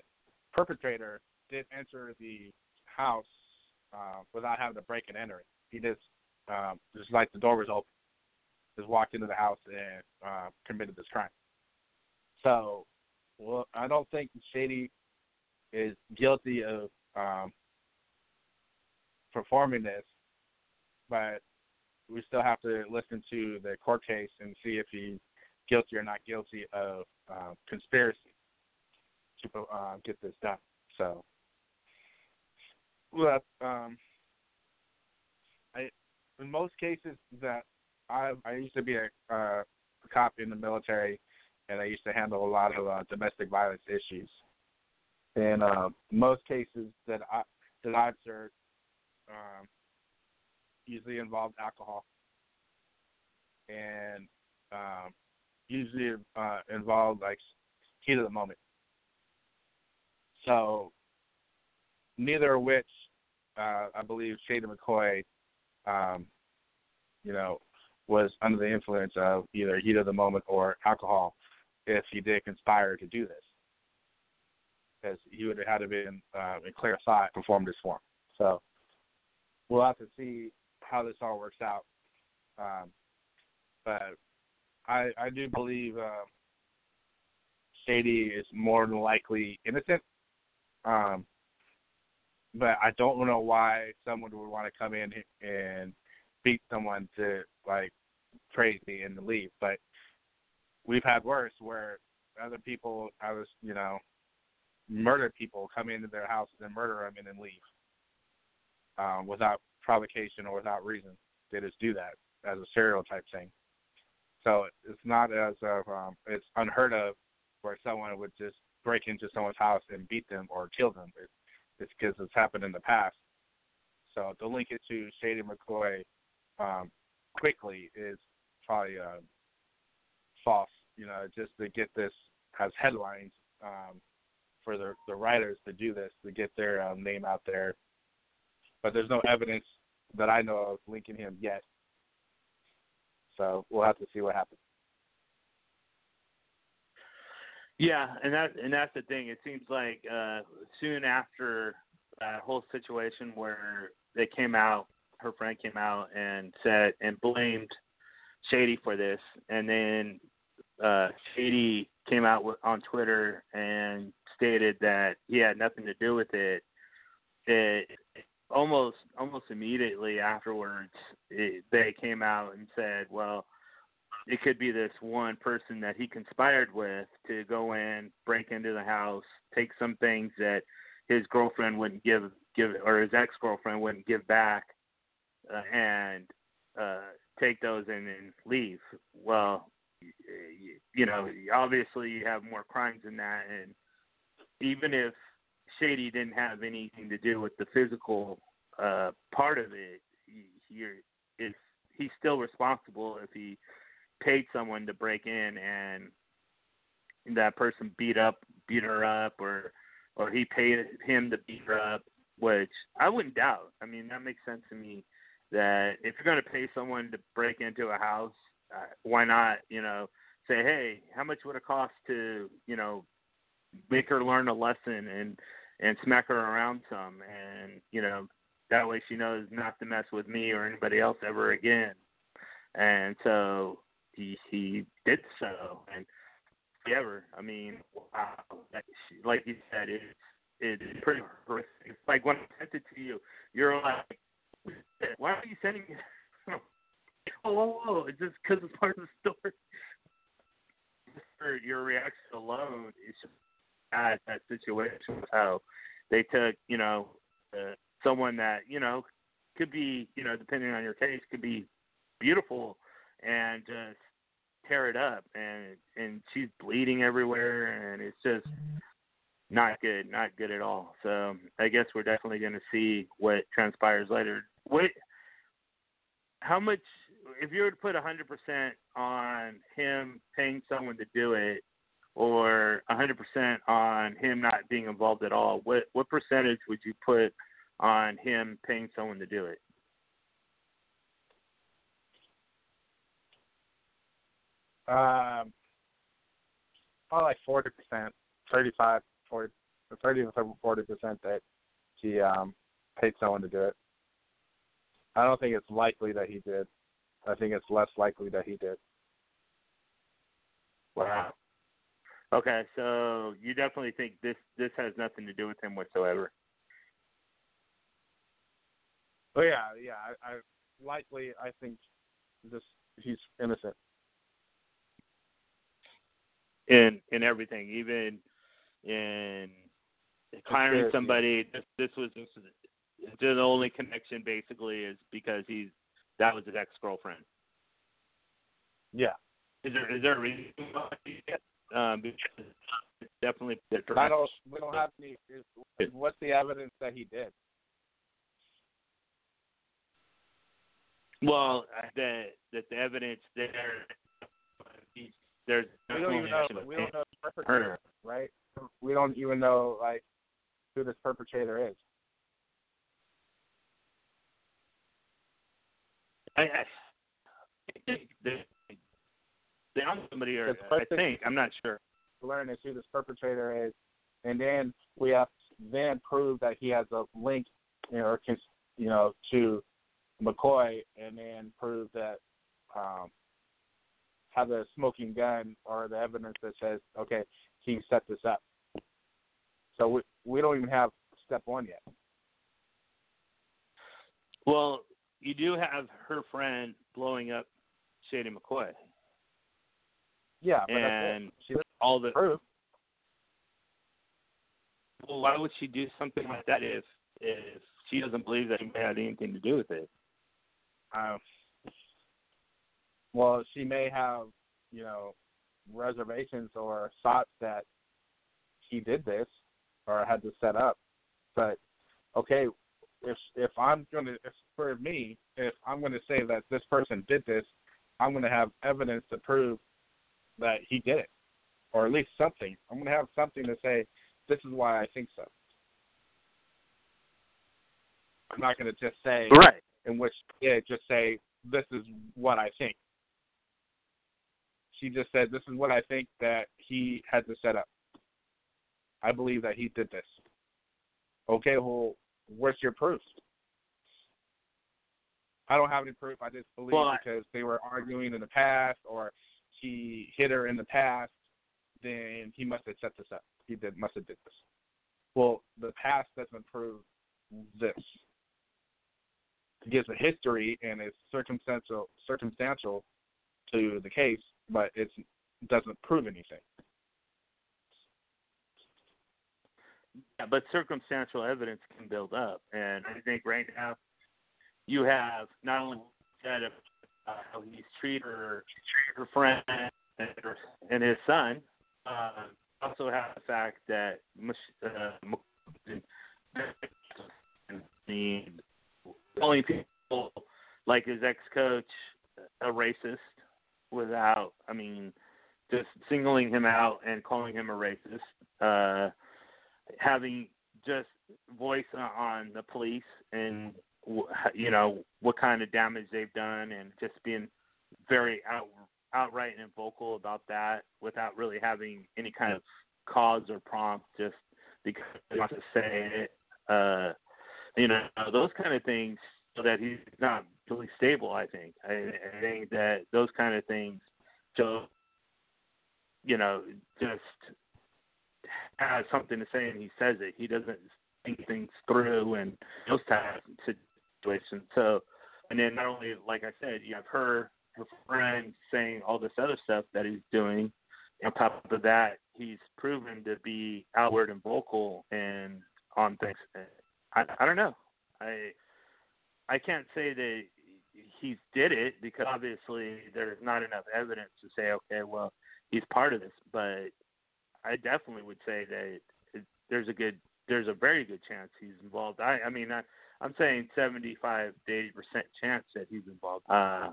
perpetrator did enter the house uh, without having to break and enter it. He just um, just like the door was open, just walked into the house and uh, committed this crime. So, well, I don't think Shady is guilty of um, performing this, but we still have to listen to the court case and see if he's guilty or not guilty of uh, conspiracy to uh, get this done. So, well, um, I in most cases that I I used to be a, uh, a cop in the military, and I used to handle a lot of uh, domestic violence issues. And uh, most cases that I that I've served um, usually involved alcohol, and um, usually uh, involved like heat of the moment. So neither of which uh, I believe Shady McCoy, um, you know, was under the influence of either heat of the moment or alcohol if he did conspire to do this. Because he would have had to be in, uh, in clear thought perform this form. So we'll have to see how this all works out. Um, but I I do believe uh, Shady is more than likely innocent. Um, but I don't know why someone would want to come in and beat someone to like crazy and leave. But we've had worse where other people, I was, you know, murder people, come into their house and murder them and then leave um, without provocation or without reason. They just do that as a serial type thing. So it's not as of um, it's unheard of where someone would just break into someone's house and beat them or kill them. It, it's because it's happened in the past. So to link it to Shady McCoy um, quickly is probably uh, false. You know, just to get this as headlines um, for the the writers to do this to get their um, name out there. But there's no evidence that I know of linking him yet. So we'll have to see what happens. Yeah, and that and that's the thing. It seems like uh soon after that whole situation where they came out, her friend came out and said and blamed Shady for this, and then uh Shady came out with, on Twitter and stated that he had nothing to do with it. It almost almost immediately afterwards, it, they came out and said, "Well, it could be this one person that he conspired with to go in, break into the house, take some things that his girlfriend wouldn't give give or his ex girlfriend wouldn't give back, uh, and uh, take those and leave. Well, you, you know, obviously you have more crimes than that, and even if Shady didn't have anything to do with the physical uh, part of it, he, he's still responsible if he paid someone to break in and that person beat up beat her up or or he paid him to beat her up which i wouldn't doubt. I mean that makes sense to me that if you're going to pay someone to break into a house uh, why not you know say hey how much would it cost to you know make her learn a lesson and and smack her around some? And you know that way she knows not to mess with me or anybody else ever again. And so he did so, and ever. I mean, wow, like you said, it's it's pretty horrific. It's like when I sent it to you, you're like, why are you sending me? oh, whoa, whoa, it's just because it's part of the story. your reaction alone is just at that situation how they took, you know, uh, someone that you know could be, you know, depending on your case, could be beautiful and just tear it up, and and she's bleeding everywhere, and it's just not good, not good at all. So I guess we're definitely going to see what transpires later. What? How much? If you were to put a hundred percent on him paying someone to do it, or a hundred percent on him not being involved at all, what what percentage would you put on him paying someone to do it? Um, probably like forty percent, thirty-five, forty, thirty to forty percent that he um paid someone to do it. I don't think it's likely that he did. I think it's less likely that he did. Wow. Okay, so you definitely think this this has nothing to do with him whatsoever. But yeah, yeah, I, I likely I think this he's innocent. In in everything, even in hiring somebody. This this was this, the only connection basically is because he's that was his ex girlfriend. Yeah. Is there is there a reason why? Um, because it's definitely. I don't. We don't have any. What's the evidence that he did? Well, that that the evidence there. There's We don't even know. no We don't know the perpetrator, right? We don't even know like who this perpetrator is. I, I I think they they on somebody or I think I'm not sure. Learn is who this perpetrator is, and then we have to then prove that he has a link, you know, or you know, to McCoy, and then prove that um, have a smoking gun or the evidence that says, okay, he set this up. So we we don't even have step one yet. Well, you do have her friend blowing up Shady McCoy, Yeah, but and. She all the. proof. Well, why would she do something like that if if she doesn't believe that he had anything to do with it? Um, well, she may have, you know, reservations or thoughts that he did this or had to set up. But okay, if if I'm gonna, if for me, if I'm gonna say that this person did this, I'm gonna have evidence to prove that he did it, or at least something. I'm gonna have something to say. This is why I think so. I'm not gonna just say Right. in which yeah, just say this is what I think. She just said this is what I think that he had to set up. I believe that he did this. Okay, well, where's your proof? I don't have any proof. I just believe Well, because they were arguing in the past or he hit her in the past, then he must have set this up. He did must have did this. Well, the past doesn't prove this It gives a history and it's circumstantial circumstantial to the case, but it doesn't prove anything. Yeah, but circumstantial evidence can build up, and I think right now you have not only said of uh, how he's treated her, her friend and, his son, uh, also have the fact that uh, the only people like his ex-coach a racist without, I mean, just singling him out and calling him a racist. Uh, having just voice on the police and you know what kind of damage they've done and just being very out outright and vocal about that without really having any kind of cause or prompt just because he wants to say it uh you know those kind of things so that he's not really stable i think i, I think that those kind of things show you know just has something to say and he says it. He doesn't think things through and those types of situations. So, and then not only, like I said, you have her, her friend saying all this other stuff that he's doing on top of that, he's proven to be outward and vocal and on things. I I don't know. I I can't say that he did it because obviously there's not enough evidence to say okay, well he's part of this. But I definitely would say that there's a good there's a very good chance he's involved. I I mean I I'm saying 75 to 80 percent chance that he's involved, uh,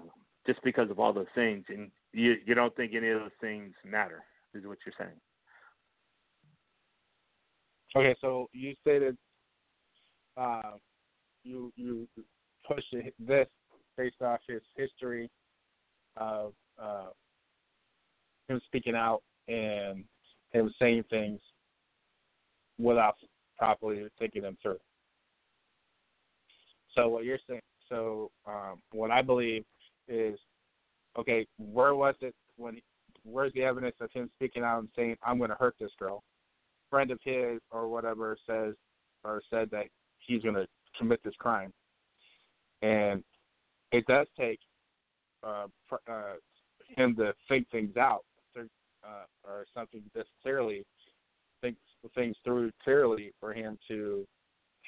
just because of all those things. And you you don't think any of those things matter, is what you're saying? Okay, so you stated uh, you you push this based off his history of uh, him speaking out and him saying things without properly thinking them through. So what you're saying, so um, what I believe is, okay, where was it when? Where's the evidence of him speaking out and saying, "I'm going to hurt this girl"? Friend of his or whatever says or said that he's going to commit this crime, and it does take uh, uh, him to think things out uh, or something this clearly, think things through clearly for him to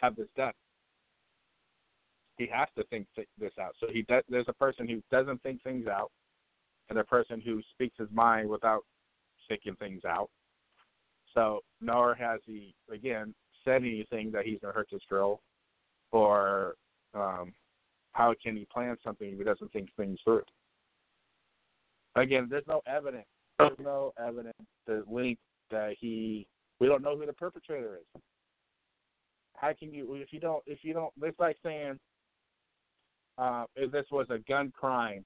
have this done he has to think th- this out. So he does, there's a person who doesn't think things out, and a person who speaks his mind without thinking things out. So nor has he again said anything that he's gonna hurt this girl, or um, how can he plan something if he doesn't think things through? Again, there's no evidence. There's no evidence to link that he. We don't know who the perpetrator is. How can you if you don't if you don't? It's like saying uh, if this was a gun crime,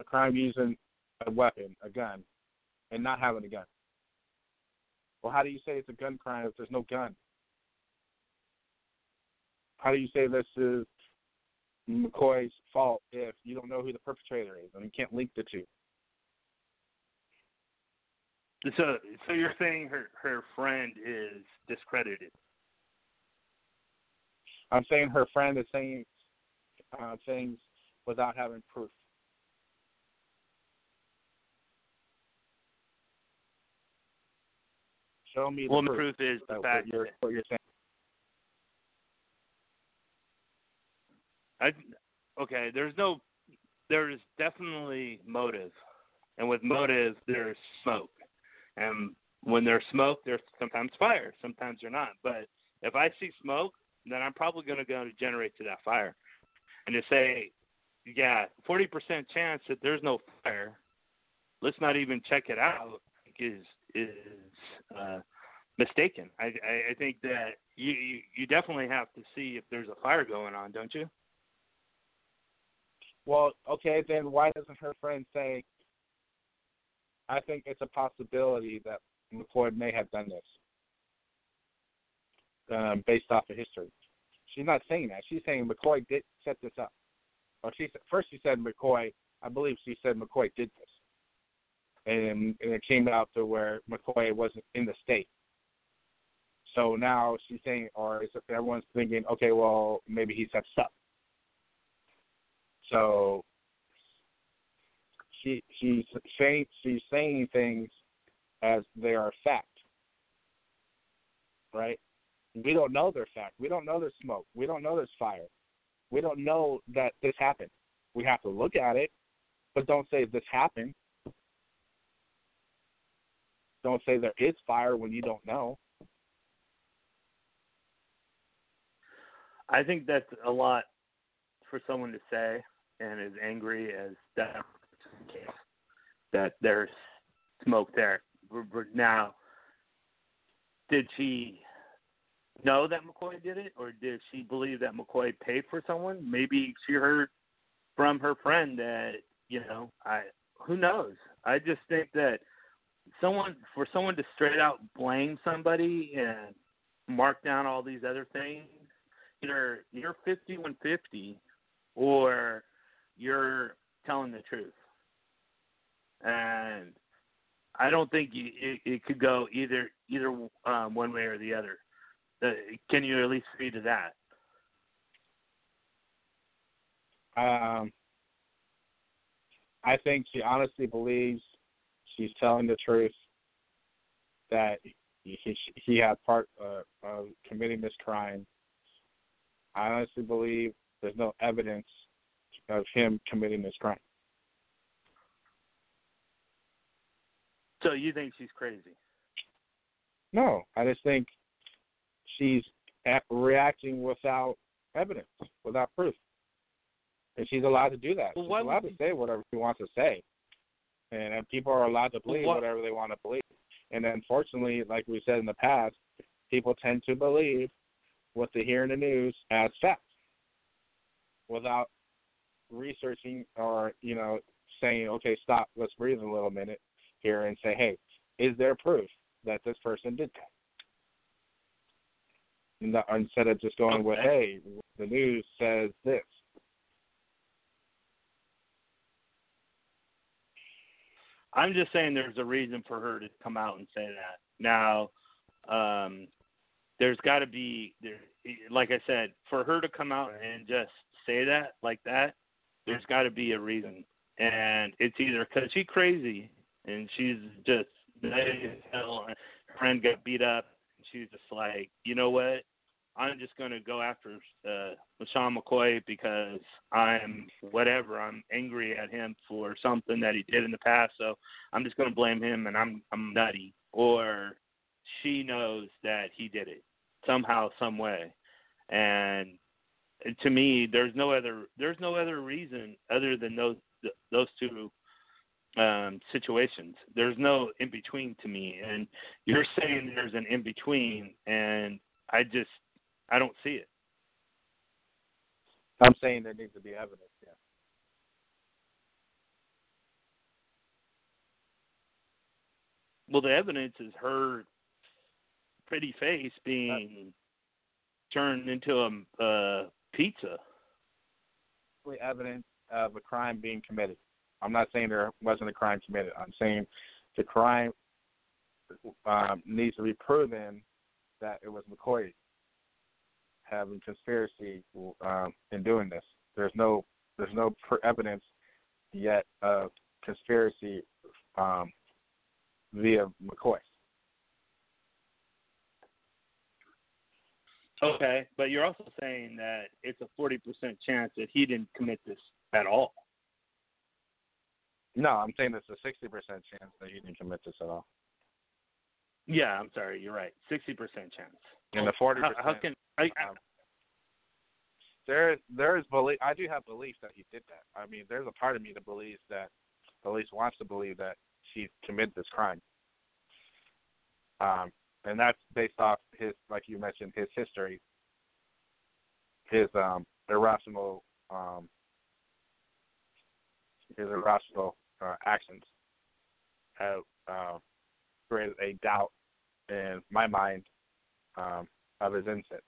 a crime using a weapon, a gun, and not having a gun. Well, how do you say it's a gun crime if there's no gun? How do you say this is McCoy's fault if you don't know who the perpetrator is and you can't link the two? So, so you're saying her her friend is discredited? I'm saying her friend is saying uh, things without having proof. Show me the well, proof. the proof is the fact what you're, what you're saying. I okay. There's no. There's definitely motive, and with motive there's smoke, and when there's smoke, there's sometimes fire. Sometimes there's not. But if I see smoke, then I'm probably going to go to generate to that fire and to say, yeah, 40% chance that there's no fire, let's not even check it out is is uh, mistaken. I, I I think that you, you you definitely have to see if there's a fire going on, don't you? Well, okay, then why doesn't her friend say, I think it's a possibility that McCoy may have done this um, based off of history? She's not saying that. She's saying McCoy did set this up. Or she first she said McCoy. I believe she said McCoy did this, and, and it came out to where McCoy wasn't in the state. So now she's saying, or everyone's thinking, okay, well maybe he set this up. So she she's saying she's saying things as they are fact, right? We don't know their fact. We don't know there's smoke. We don't know there's fire. We don't know that this happened. We have to look at it, but don't say this happened. Don't say there is fire when you don't know. I think that's a lot for someone to say, and as angry as that that there's smoke there. Now, did she know that McCoy did it, or did she believe that McCoy paid for someone? Maybe she heard from her friend that you know, I who knows. I just think that someone for someone to straight out blame somebody and mark down all these other things, either you're fifty one fifty or you're telling the truth. And I don't think you, it, it could go either either um, one way or the other. Uh, can you at least speak to that? Um, I think she honestly believes she's telling the truth that he he had part uh, of committing this crime. I honestly believe there's no evidence of him committing this crime. So you think she's crazy? No, I just think she's reacting without evidence, without proof, and she's allowed to do that. Well, she's allowed to say whatever she wants to say, and, and people are allowed to believe what- whatever they want to believe. And unfortunately, like we said in the past, people tend to believe what they hear in the news as fact, without researching or you know saying, okay, stop, let's breathe a little minute here and say, hey, is there proof that this person did that? Instead of just going with, hey, the news says this. I'm just saying there's a reason for her to come out and say that. Now, um, there's got to be there, like I said, for her to come out and just say that like that, there's got to be a reason, and it's either because she's crazy and she's just nutty as hell, her friend got beat up, and she's just like, you know what? I'm just going to go after uh, LeSean McCoy because I'm whatever. I'm angry at him for something that he did in the past, so I'm just going to blame him, and I'm I'm nutty. Or she knows that he did it somehow, some way, and to me, there's no other there's no other reason other than those those two um situations. There's no in between to me, and you're saying there's an in between, and I just I don't see it. I'm saying there needs to be evidence. Yeah. Well, the evidence is her pretty face being turned into a uh, pizza. Evidence of a crime being committed. I'm not saying there wasn't a crime committed. I'm saying the crime um, needs to be proven that it was McCoy having conspiracy um, in doing this. There's no there's no evidence yet of conspiracy um, via McCoy. Okay, but you're also saying that it's a 40% chance that he didn't commit this at all. No, I'm saying it's a 60% chance that he didn't commit this at all. Yeah, I'm sorry, you're right. 60% chance. And the 40%. How, how can I, I um, there there is belief I do have belief that he did that. I mean, there's a part of me that believes that at least wants to believe that she committed this crime. Um and that's based off his like you mentioned, his history, his um irrational um his irrational uh, actions have uh, created a doubt in my mind um, of his innocence.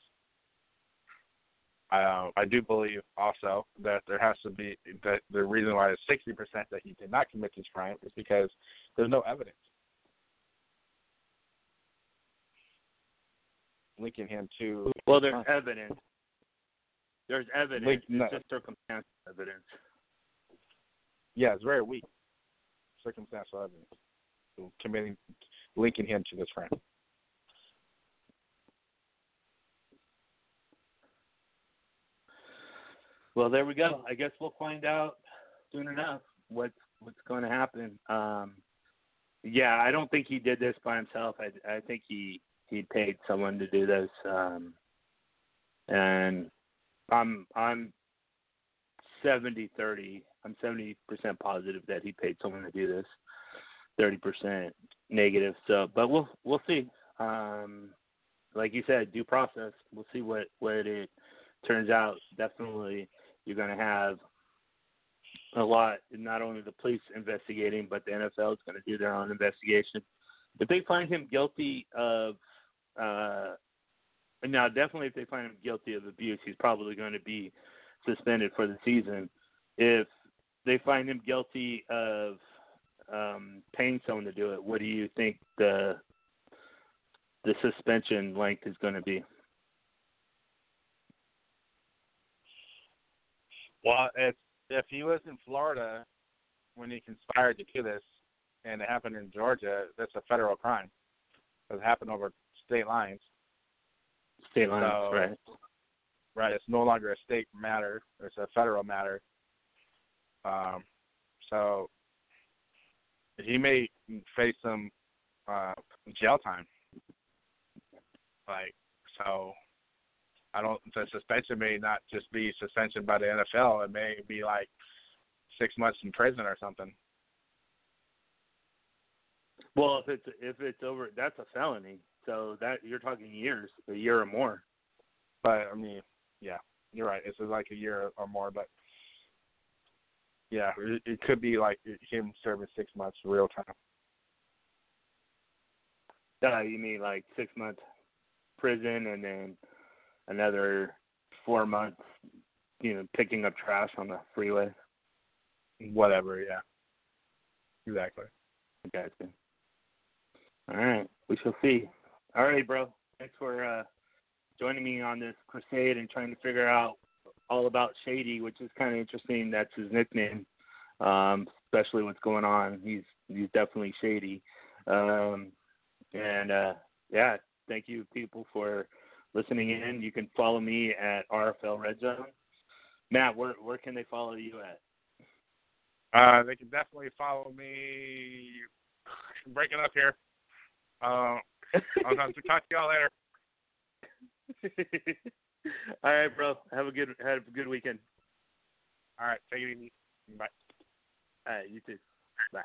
Uh, I do believe also that there has to be that the reason why it's sixty percent that he did not commit this crime is because there's no evidence linking him to. well, there's evidence. There's evidence. Link- no. It's just circumstantial evidence. Yeah, it's very weak circumstantial evidence committing linking him to this crime. Well, there we go. I guess we'll find out soon enough what's what's going to happen. Um, yeah, I don't think he did this by himself. I I think he he paid someone to do this. Um, and I'm I'm seventy thirty. I'm seventy percent positive that he paid someone to do this. Thirty percent negative. So, but we'll we'll see. Um, like you said, due process. We'll see what what it turns out. Definitely, you're going to have a lot. Not only the police investigating, but the NFL is going to do their own investigation. If they find him guilty of, uh, now definitely if they find him guilty of abuse, he's probably going to be suspended for the season. If they find him guilty of um, paying someone to do it, what do you think the the suspension length is going to be? Well, if if he was in Florida when he conspired to do this, and it happened in Georgia, that's a federal crime. It happened over state lines. State lines, So- right? Right. It's no longer a state matter. It's a federal matter. Um, so he may face some uh, jail time. Like so, I don't. The suspension may not just be suspension by the NFL. It may be like six months in prison or something. Well, if it's if it's over, that's a felony. So that you're talking years, a year or more. But I mean, yeah, you're right. It's like a year or more, but yeah, it, it could be like him serving six months real time. Uh, you mean like six months prison and then another four months, you know, picking up trash on the freeway. Whatever, yeah. Exactly. Gotcha. All right, we shall see. All right, bro. Thanks for uh, joining me on this crusade and trying to figure out all about Shady, which is kind of interesting. That's his nickname, um, especially what's going on. He's he's definitely shady. Um, and uh, yeah, thank you people for listening in. You can follow me at RFL Red Zone. Matt, where where can they follow you at? Uh, they can definitely follow me. I'm Breaking up here. Uh, I'll talk to talk to y'all later. All right, bro. Have a good have a good weekend. All right, take it easy. Bye. All right, you too. Bye.